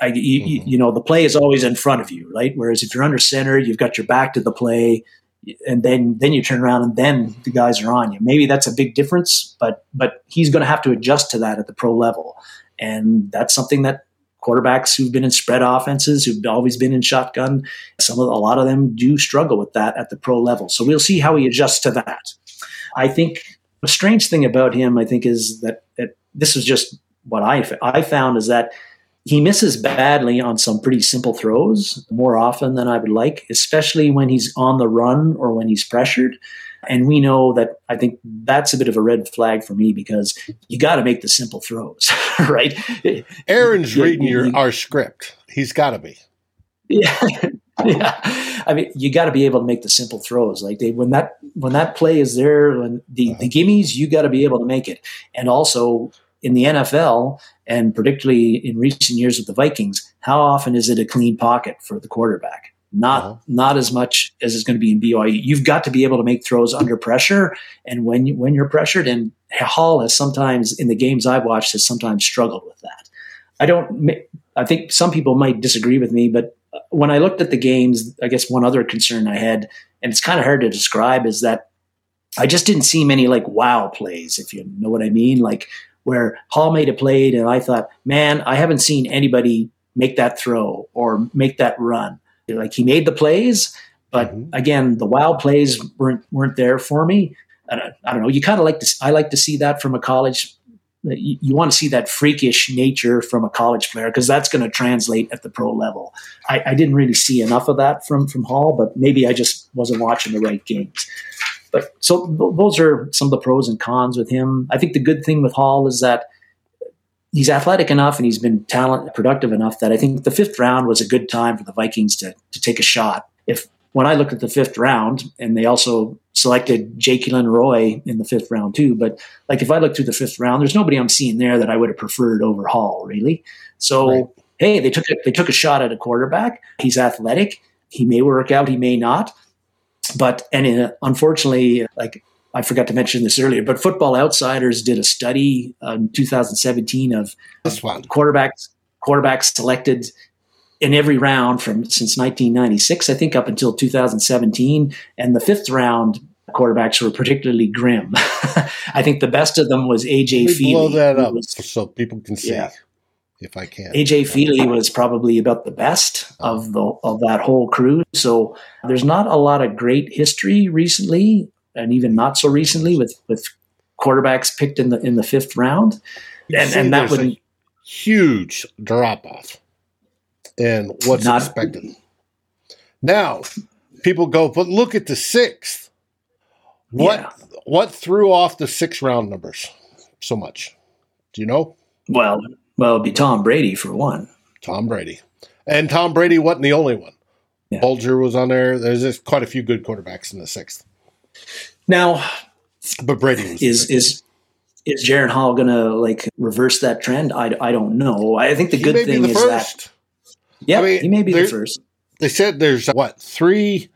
I, you, mm-hmm. you, know, the play is always in front of you, right? Whereas if you're under center, you've got your back to the play and then, then you turn around and then the guys are on you. Maybe that's a big difference, but, but he's going to have to adjust to that at the pro level. And that's something that quarterbacks who've been in spread offenses, who've always been in shotgun. Some of a lot of them do struggle with that at the pro level. So we'll see how he adjusts to that. I think the strange thing about him, I think, is that, that this is just what I I found is that he misses badly on some pretty simple throws more often than I would like, especially when he's on the run or when he's pressured. And we know that I think that's a bit of a red flag for me because you got to make the simple throws, right? Aaron's reading your our script. He's got to be. Yeah, yeah. I mean, you got to be able to make the simple throws. Like they, when that when that play is there, when the the uh-huh. gimmies, you got to be able to make it. And also in the NFL, and particularly in recent years with the Vikings, how often is it a clean pocket for the quarterback? Not Uh-huh. not as much as is going to be in BYU. You've got to be able to make throws under pressure, and when you, when you're pressured. And Hall has sometimes in the games I've watched has sometimes struggled with that. I don't. I think some people might disagree with me, but uh, when I looked at the games, I guess one other concern I had, and it's kind of hard to describe, is that I just didn't see many like wow plays, if you know what I mean. Like where Hall made a play, and I thought, man, I haven't seen anybody make that throw or make that run. Like he made the plays, but mm-hmm. again, the wild plays weren't weren't there for me. I don't, I don't know. You kind of like to. I like to see that from a college. You, you want to see that freakish nature from a college player because that's going to translate at the pro level. I, I didn't really see enough of that from from Hall, but maybe I just wasn't watching the right games. But so th- those are some of the pros and cons with him. I think the good thing with Hall is that he's athletic enough and he's been talent productive enough that I think the fifth round was a good time for the Vikings to to take a shot. If when I looked at the fifth round, and they also selected Jalen Roy in the fifth round too, but like if I look through the fifth round, there's nobody I'm seeing there that I would have preferred over Hall, really. So hey, they took a, they took a shot at a quarterback. He's athletic. He may work out. He may not. But and uh, unfortunately, like I forgot to mention this earlier, but Football Outsiders did a study uh, in 2017 of this one quarterbacks quarterbacks selected in every round from since 1996, I think, up until 2017, and the fifth round quarterbacks were particularly grim. I think the best of them was AJ Feeley. blow that up was- so people can see Yeah. if I can. AJ Feeley was probably about the best of the of that whole crew. So there's not a lot of great history recently, and even not so recently with with quarterbacks picked in the in the fifth round, and See, and that would huge drop off in what's Not- expected. Now, people go, but look at the sixth. What what threw off the six round numbers so much? Do you know? well well it'd be Tom Brady for one. Tom Brady. And Tom Brady wasn't the only one. Bulger was on there. There's just quite a few good quarterbacks in the sixth. Now, but Brady is is is Jaren Hall going to like reverse that trend? I, I don't know. I think the He good thing the is first. that yeah, I mean, he may be the first. They said there's what three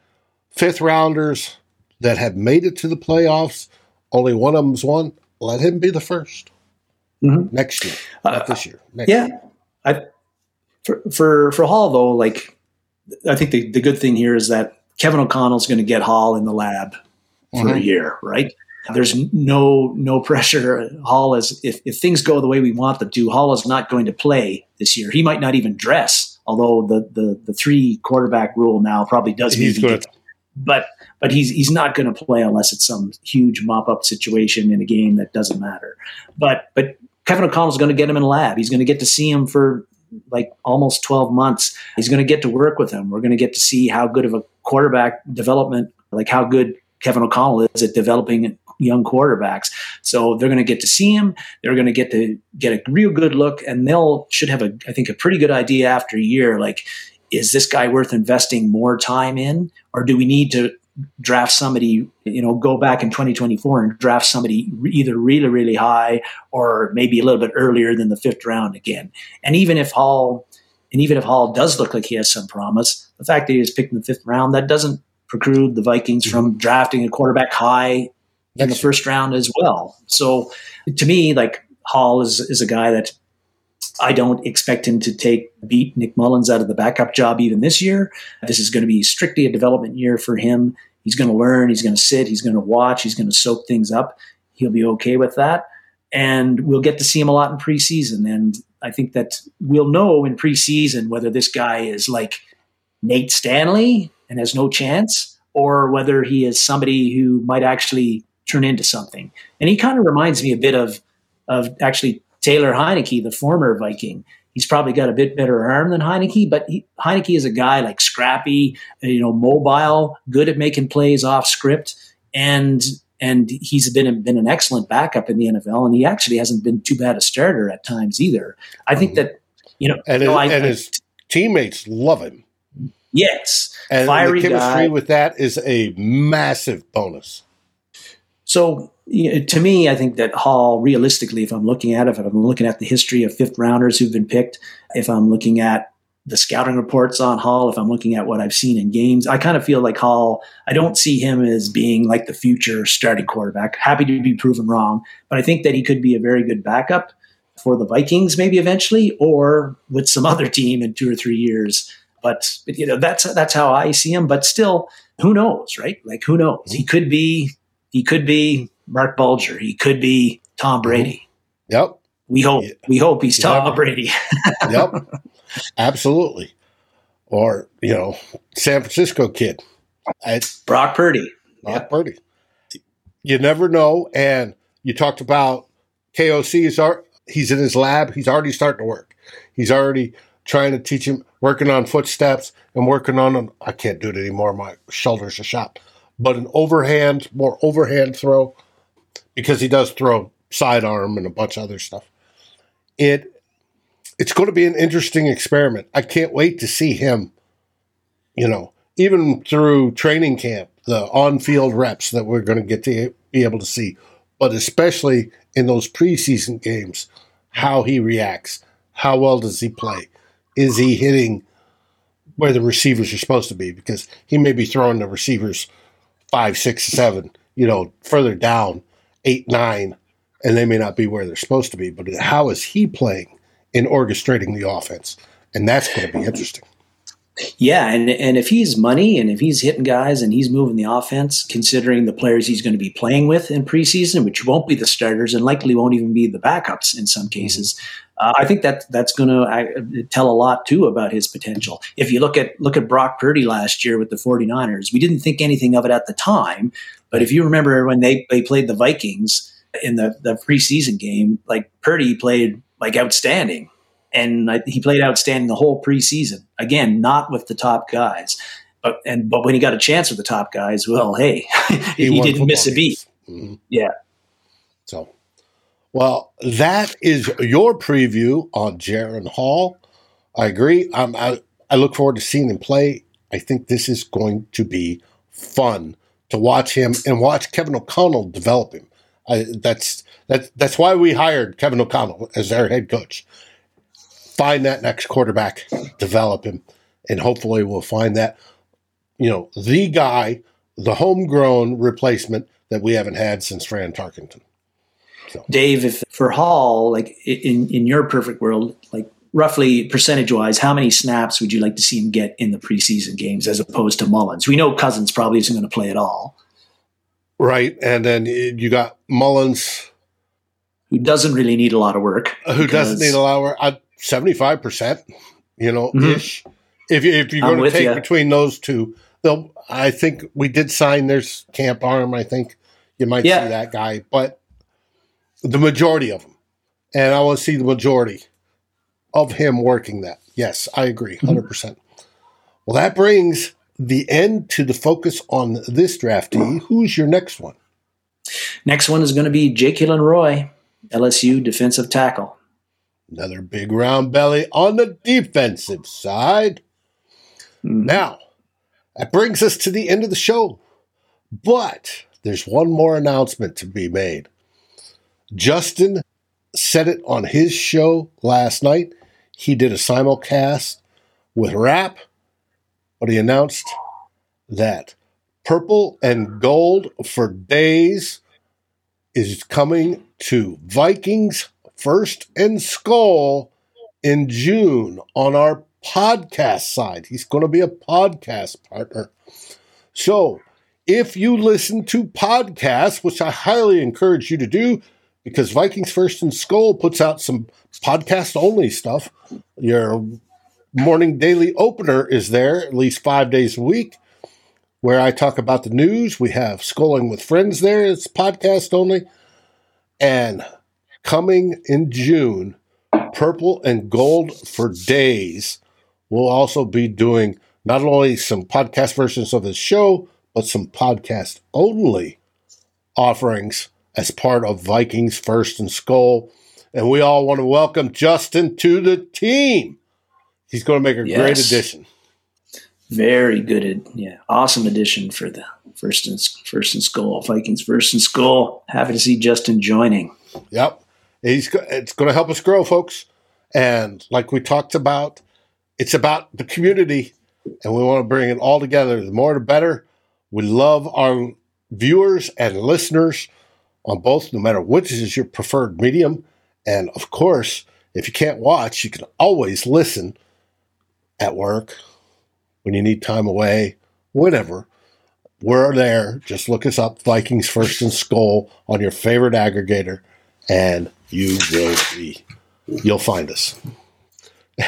fifth rounders that have made it to the playoffs. Only one of them's won. Let him be the 1st next year, not this year. Next Mm-hmm. Uh, yeah, year. I for for for Hall though, like I think the, the good thing here is that Kevin O'Connell's going to get Hall in the lab for a Mhm. year, right? There's no no pressure. Hall is if, if things go the way we want them to, Hall is not going to play this year. He might not even dress, although the the, the three quarterback rule now probably does mean he going but but he's he's not going to play unless it's some huge mop up situation in a game that doesn't matter. But but Kevin O'Connell's going to get him in lab. He's going to get to see him for like almost 12 months. He's going to get to work with him. We're going to get to see how good of a quarterback development, like how good Kevin O'Connell is at developing young quarterbacks. So they're going to get to see him. They're going to get to get a real good look, and they'll should have a, I think, a pretty good idea after a year. Like, is this guy worth investing more time in, or do we need to draft somebody? You know, go back in 2024 and draft somebody either really, really high or maybe a little bit earlier than the fifth round again. And even if Hall, and even if Hall does look like he has some promise, the fact that he was picked in the fifth round that doesn't preclude the Vikings mm-hmm. from drafting a quarterback high in the first round as well. So to me, like Hall is is a guy that I don't expect him to take beat Nick Mullens out of the backup job even this year. This is going to be strictly a development year for him. He's going to learn. He's going to sit. He's going to watch. He's going to soak things up. He'll be okay with that, and we'll get to see him a lot in preseason. And I think that we'll know in preseason whether this guy is like Nate Stanley and has no chance, or whether he is somebody who might actually turn into something. And he kind of reminds me a bit of of actually Taylor Heinicke, the former Viking. He's probably got a bit better arm than Heinicke, but he, Heinicke is a guy like scrappy, you know, mobile, good at making plays off script, and and he's been been an excellent backup in the NFL, and he actually hasn't been too bad a starter at times either. I think mm-hmm. that you know, And, his, I- and his teammates love him. Yes, And fiery the chemistry guy. with that is a massive bonus. So you know, to me, I think that Hall, realistically, if I'm looking at it, if I'm looking at the history of fifth rounders who've been picked, if I'm looking at the scouting reports on Hall, if I'm looking at what I've seen in games, I kind of feel like Hall, I don't see him as being like the future starting quarterback. Happy to be proven wrong, but I think that he could be a very good backup for the Vikings maybe eventually or with some other team in two or three years. But, but you know, that's that's how I see him. But still, who knows, right? Like who knows? He mm-hmm. could be he could be Marc Bulger. He could be Tom mm-hmm. Brady. Yep. We hope. We hope he's Tom Yep. Brady. Yep. Absolutely. Or, you know, San Francisco kid. I, Brock Purdy. Brock Purdy. You never know. And you talked about KOC is he's in his lab. He's already starting to work. He's already trying to teach him, working on footsteps and working on an, I can't do it anymore. My shoulders are shot. But an overhand, more overhand throw, because he does throw sidearm and a bunch of other stuff. It it's going to be an interesting experiment. I can't wait to see him, you know, even through training camp, the on field reps that we're going to get to be able to see, but especially in those preseason games, how he reacts. How well does he play? Is he hitting where the receivers are supposed to be? Because he may be throwing the receivers five, six, seven, you know, further down, eight, nine, and they may not be where they're supposed to be. But how is he playing in orchestrating the offense? And that's going to be interesting. Yeah, and and if he's money and if he's hitting guys and he's moving the offense, considering the players he's going to be playing with in preseason, which won't be the starters and likely won't even be the backups in some cases, uh, I think that that's going to tell a lot too about his potential. If you look at look at Brock Purdy last year with the 49ers, we didn't think anything of it at the time, but if you remember when they they played the Vikings in the the preseason game, like Purdy played like outstanding and I, he played outstanding the whole preseason. Again, not with the top guys, but and but when he got a chance with the top guys, well, hey, he, won didn't miss a football beat. Mhm. Yeah. So, well, that is your preview on Jaren Hall. I agree. Um, I, I look forward to seeing him play. I think this is going to be fun to watch him and watch Kevin O'Connell develop him. I, that's that's that's why we hired Kevin O'Connell as our head coach. Find that next quarterback, develop him, and hopefully we'll find that you know the guy, the homegrown replacement that we haven't had since Fran Tarkenton. Dave, if for Hall, like in in your perfect world, like roughly percentage wise, how many snaps would you like to see him get in the preseason games as opposed to Mullens? We know Cousins probably isn't going to play at all. Right, and then you got Mullens, who doesn't really need a lot of work, who doesn't need a lot of seventy five percent, you know, Mhm. ish. If you if you're I'm going to take ya. between those two, they'll. I think we did sign there's Camp Arm. I think you might Yeah. see that guy, but the majority of them, and I want to see the majority of him working that. Yes, I agree, 100 percent. Well, that brings the end to the focus on this draftee. Who's your next one? Next one is going to be Jake Roy, LSU defensive tackle. Another big round belly on the defensive side. Mm-hmm. Now, that brings us to the end of the show. But there's one more announcement to be made. Justin said it on his show last night. He did a simulcast with Rap, but he announced that Purple and Gold for Days is coming to Vikings First and Skull in June on our podcast side. He's going to be a podcast partner. So if you listen to podcasts, which I highly encourage you to do, because Vikings First and Skull puts out some podcast only stuff. Your morning daily opener is there at least five days a week where I talk about the news. We have Skulling with Friends there. It's podcast only. And coming in June, Purple and Gold for Days will also be doing not only some podcast versions of his show, but some podcast only offerings as part of Vikings First and Skull. And we all want to welcome Justin to the team. He's going to make a great addition. Very good. Yeah, awesome addition for the first and first and school Vikings. First and skull. Happy to see Justin joining. Yep. He's it's going to help us grow, folks. And like we talked about, it's about the community, and we want to bring it all together. The more, the better. We love our viewers and listeners on both, no matter which is your preferred medium. And of course, if you can't watch, you can always listen at work when you need time away, whatever. We're there. Just look us up, Vikings First and Skull, on your favorite aggregator, and you will be, you'll find us.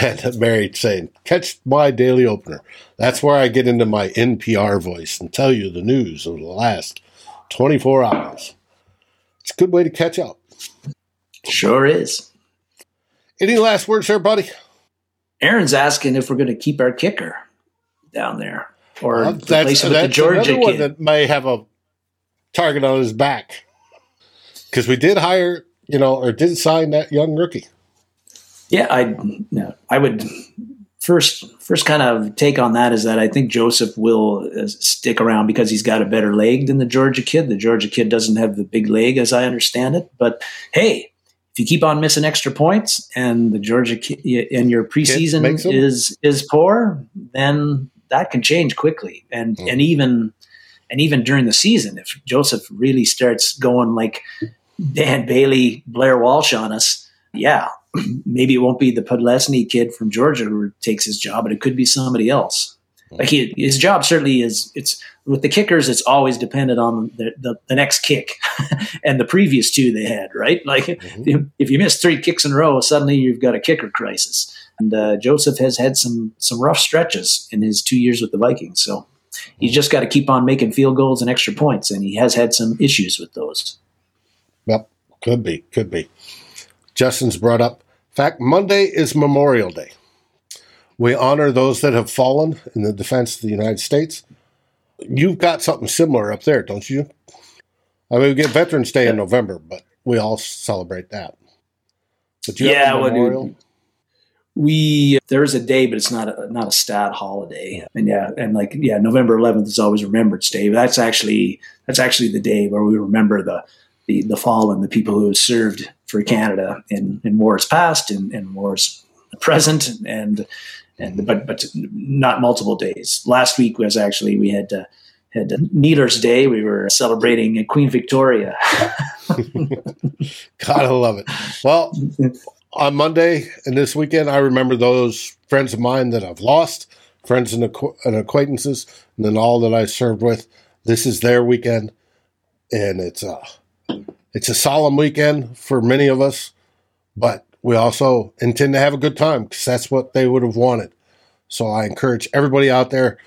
And Mary saying, catch my daily opener. That's where I get into my NPR voice and tell you the news of the last 24 hours. It's a good way to catch up. Sure is. Any last words there, buddy? Aaron's asking if we're going to keep our kicker down there or Well, replace him with the Georgia another one kid. that may have a target on his back. Because we did hire, you know, or didn't sign that young rookie. Yeah, I no, I would first first kind of take on that is that I think Joseph will uh, stick around because he's got a better leg than the Georgia kid. The Georgia kid doesn't have the big leg, as I understand it. But hey, if you keep on missing extra points and the Georgia kid and your preseason is is poor, then that can change quickly. And Hmm. and even and even during the season, if Joseph really starts going like Dan Bailey, Blair Walsh on us, yeah, maybe it won't be the Podlesny kid from Georgia who takes his job, but it could be somebody else. Like he, his job certainly is. It's with the kickers. It's always dependent on the, the, the next kick and the previous two they had. Right? Like if, if you miss three kicks in a row, suddenly you've got a kicker crisis. And uh, Joseph has had some some rough stretches in his two years with the Vikings. So he's just got to keep on making field goals and extra points, and he has had some issues with those. Could be, could be. Justin's brought up. Fact, Monday is Memorial Day. We honor those that have fallen in the defense of the United States. You've got something similar up there, don't you? I mean, we get Veterans Day in November, but we all celebrate that. But you Yeah, have a well, memorial. We there is a day, but it's not a not a stat holiday. And yeah, and like yeah, November 11th is always Remembrance Day. But that's actually that's actually the day where we remember the the, the fallen, the people who have served for Canada in, in wars past and, and wars present, and and but but not multiple days. Last week was actually we had. Uh, had Kneeler's Day. We were celebrating Queen Victoria. Gotta love it. Well, on Monday and this weekend, I remember those friends of mine that I've lost, friends and, and acquaintances, and then all that I served with. This is their weekend, and it's a it's a solemn weekend for many of us, but we also intend to have a good time because that's what they would have wanted. So I encourage everybody out there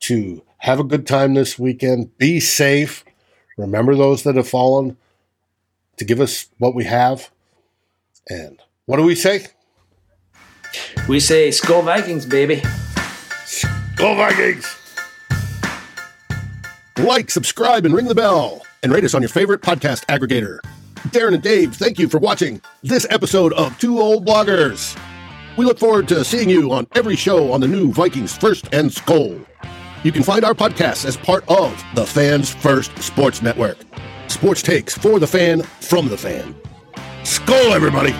to have a good time this weekend. Be safe. Remember those that have fallen to give us what we have. And what do we say? We say Skol Vikings, baby. Go Vikings! Like, subscribe, and ring the bell. And rate us on your favorite podcast aggregator. Darren and Dave, thank you for watching this episode of Two Old Bloggers. We look forward to seeing you on every show on the new Vikings First and Skull. You can find our podcasts as part of the Fans First Sports Network. Sports takes for the fan, from the fan. Skull, everybody!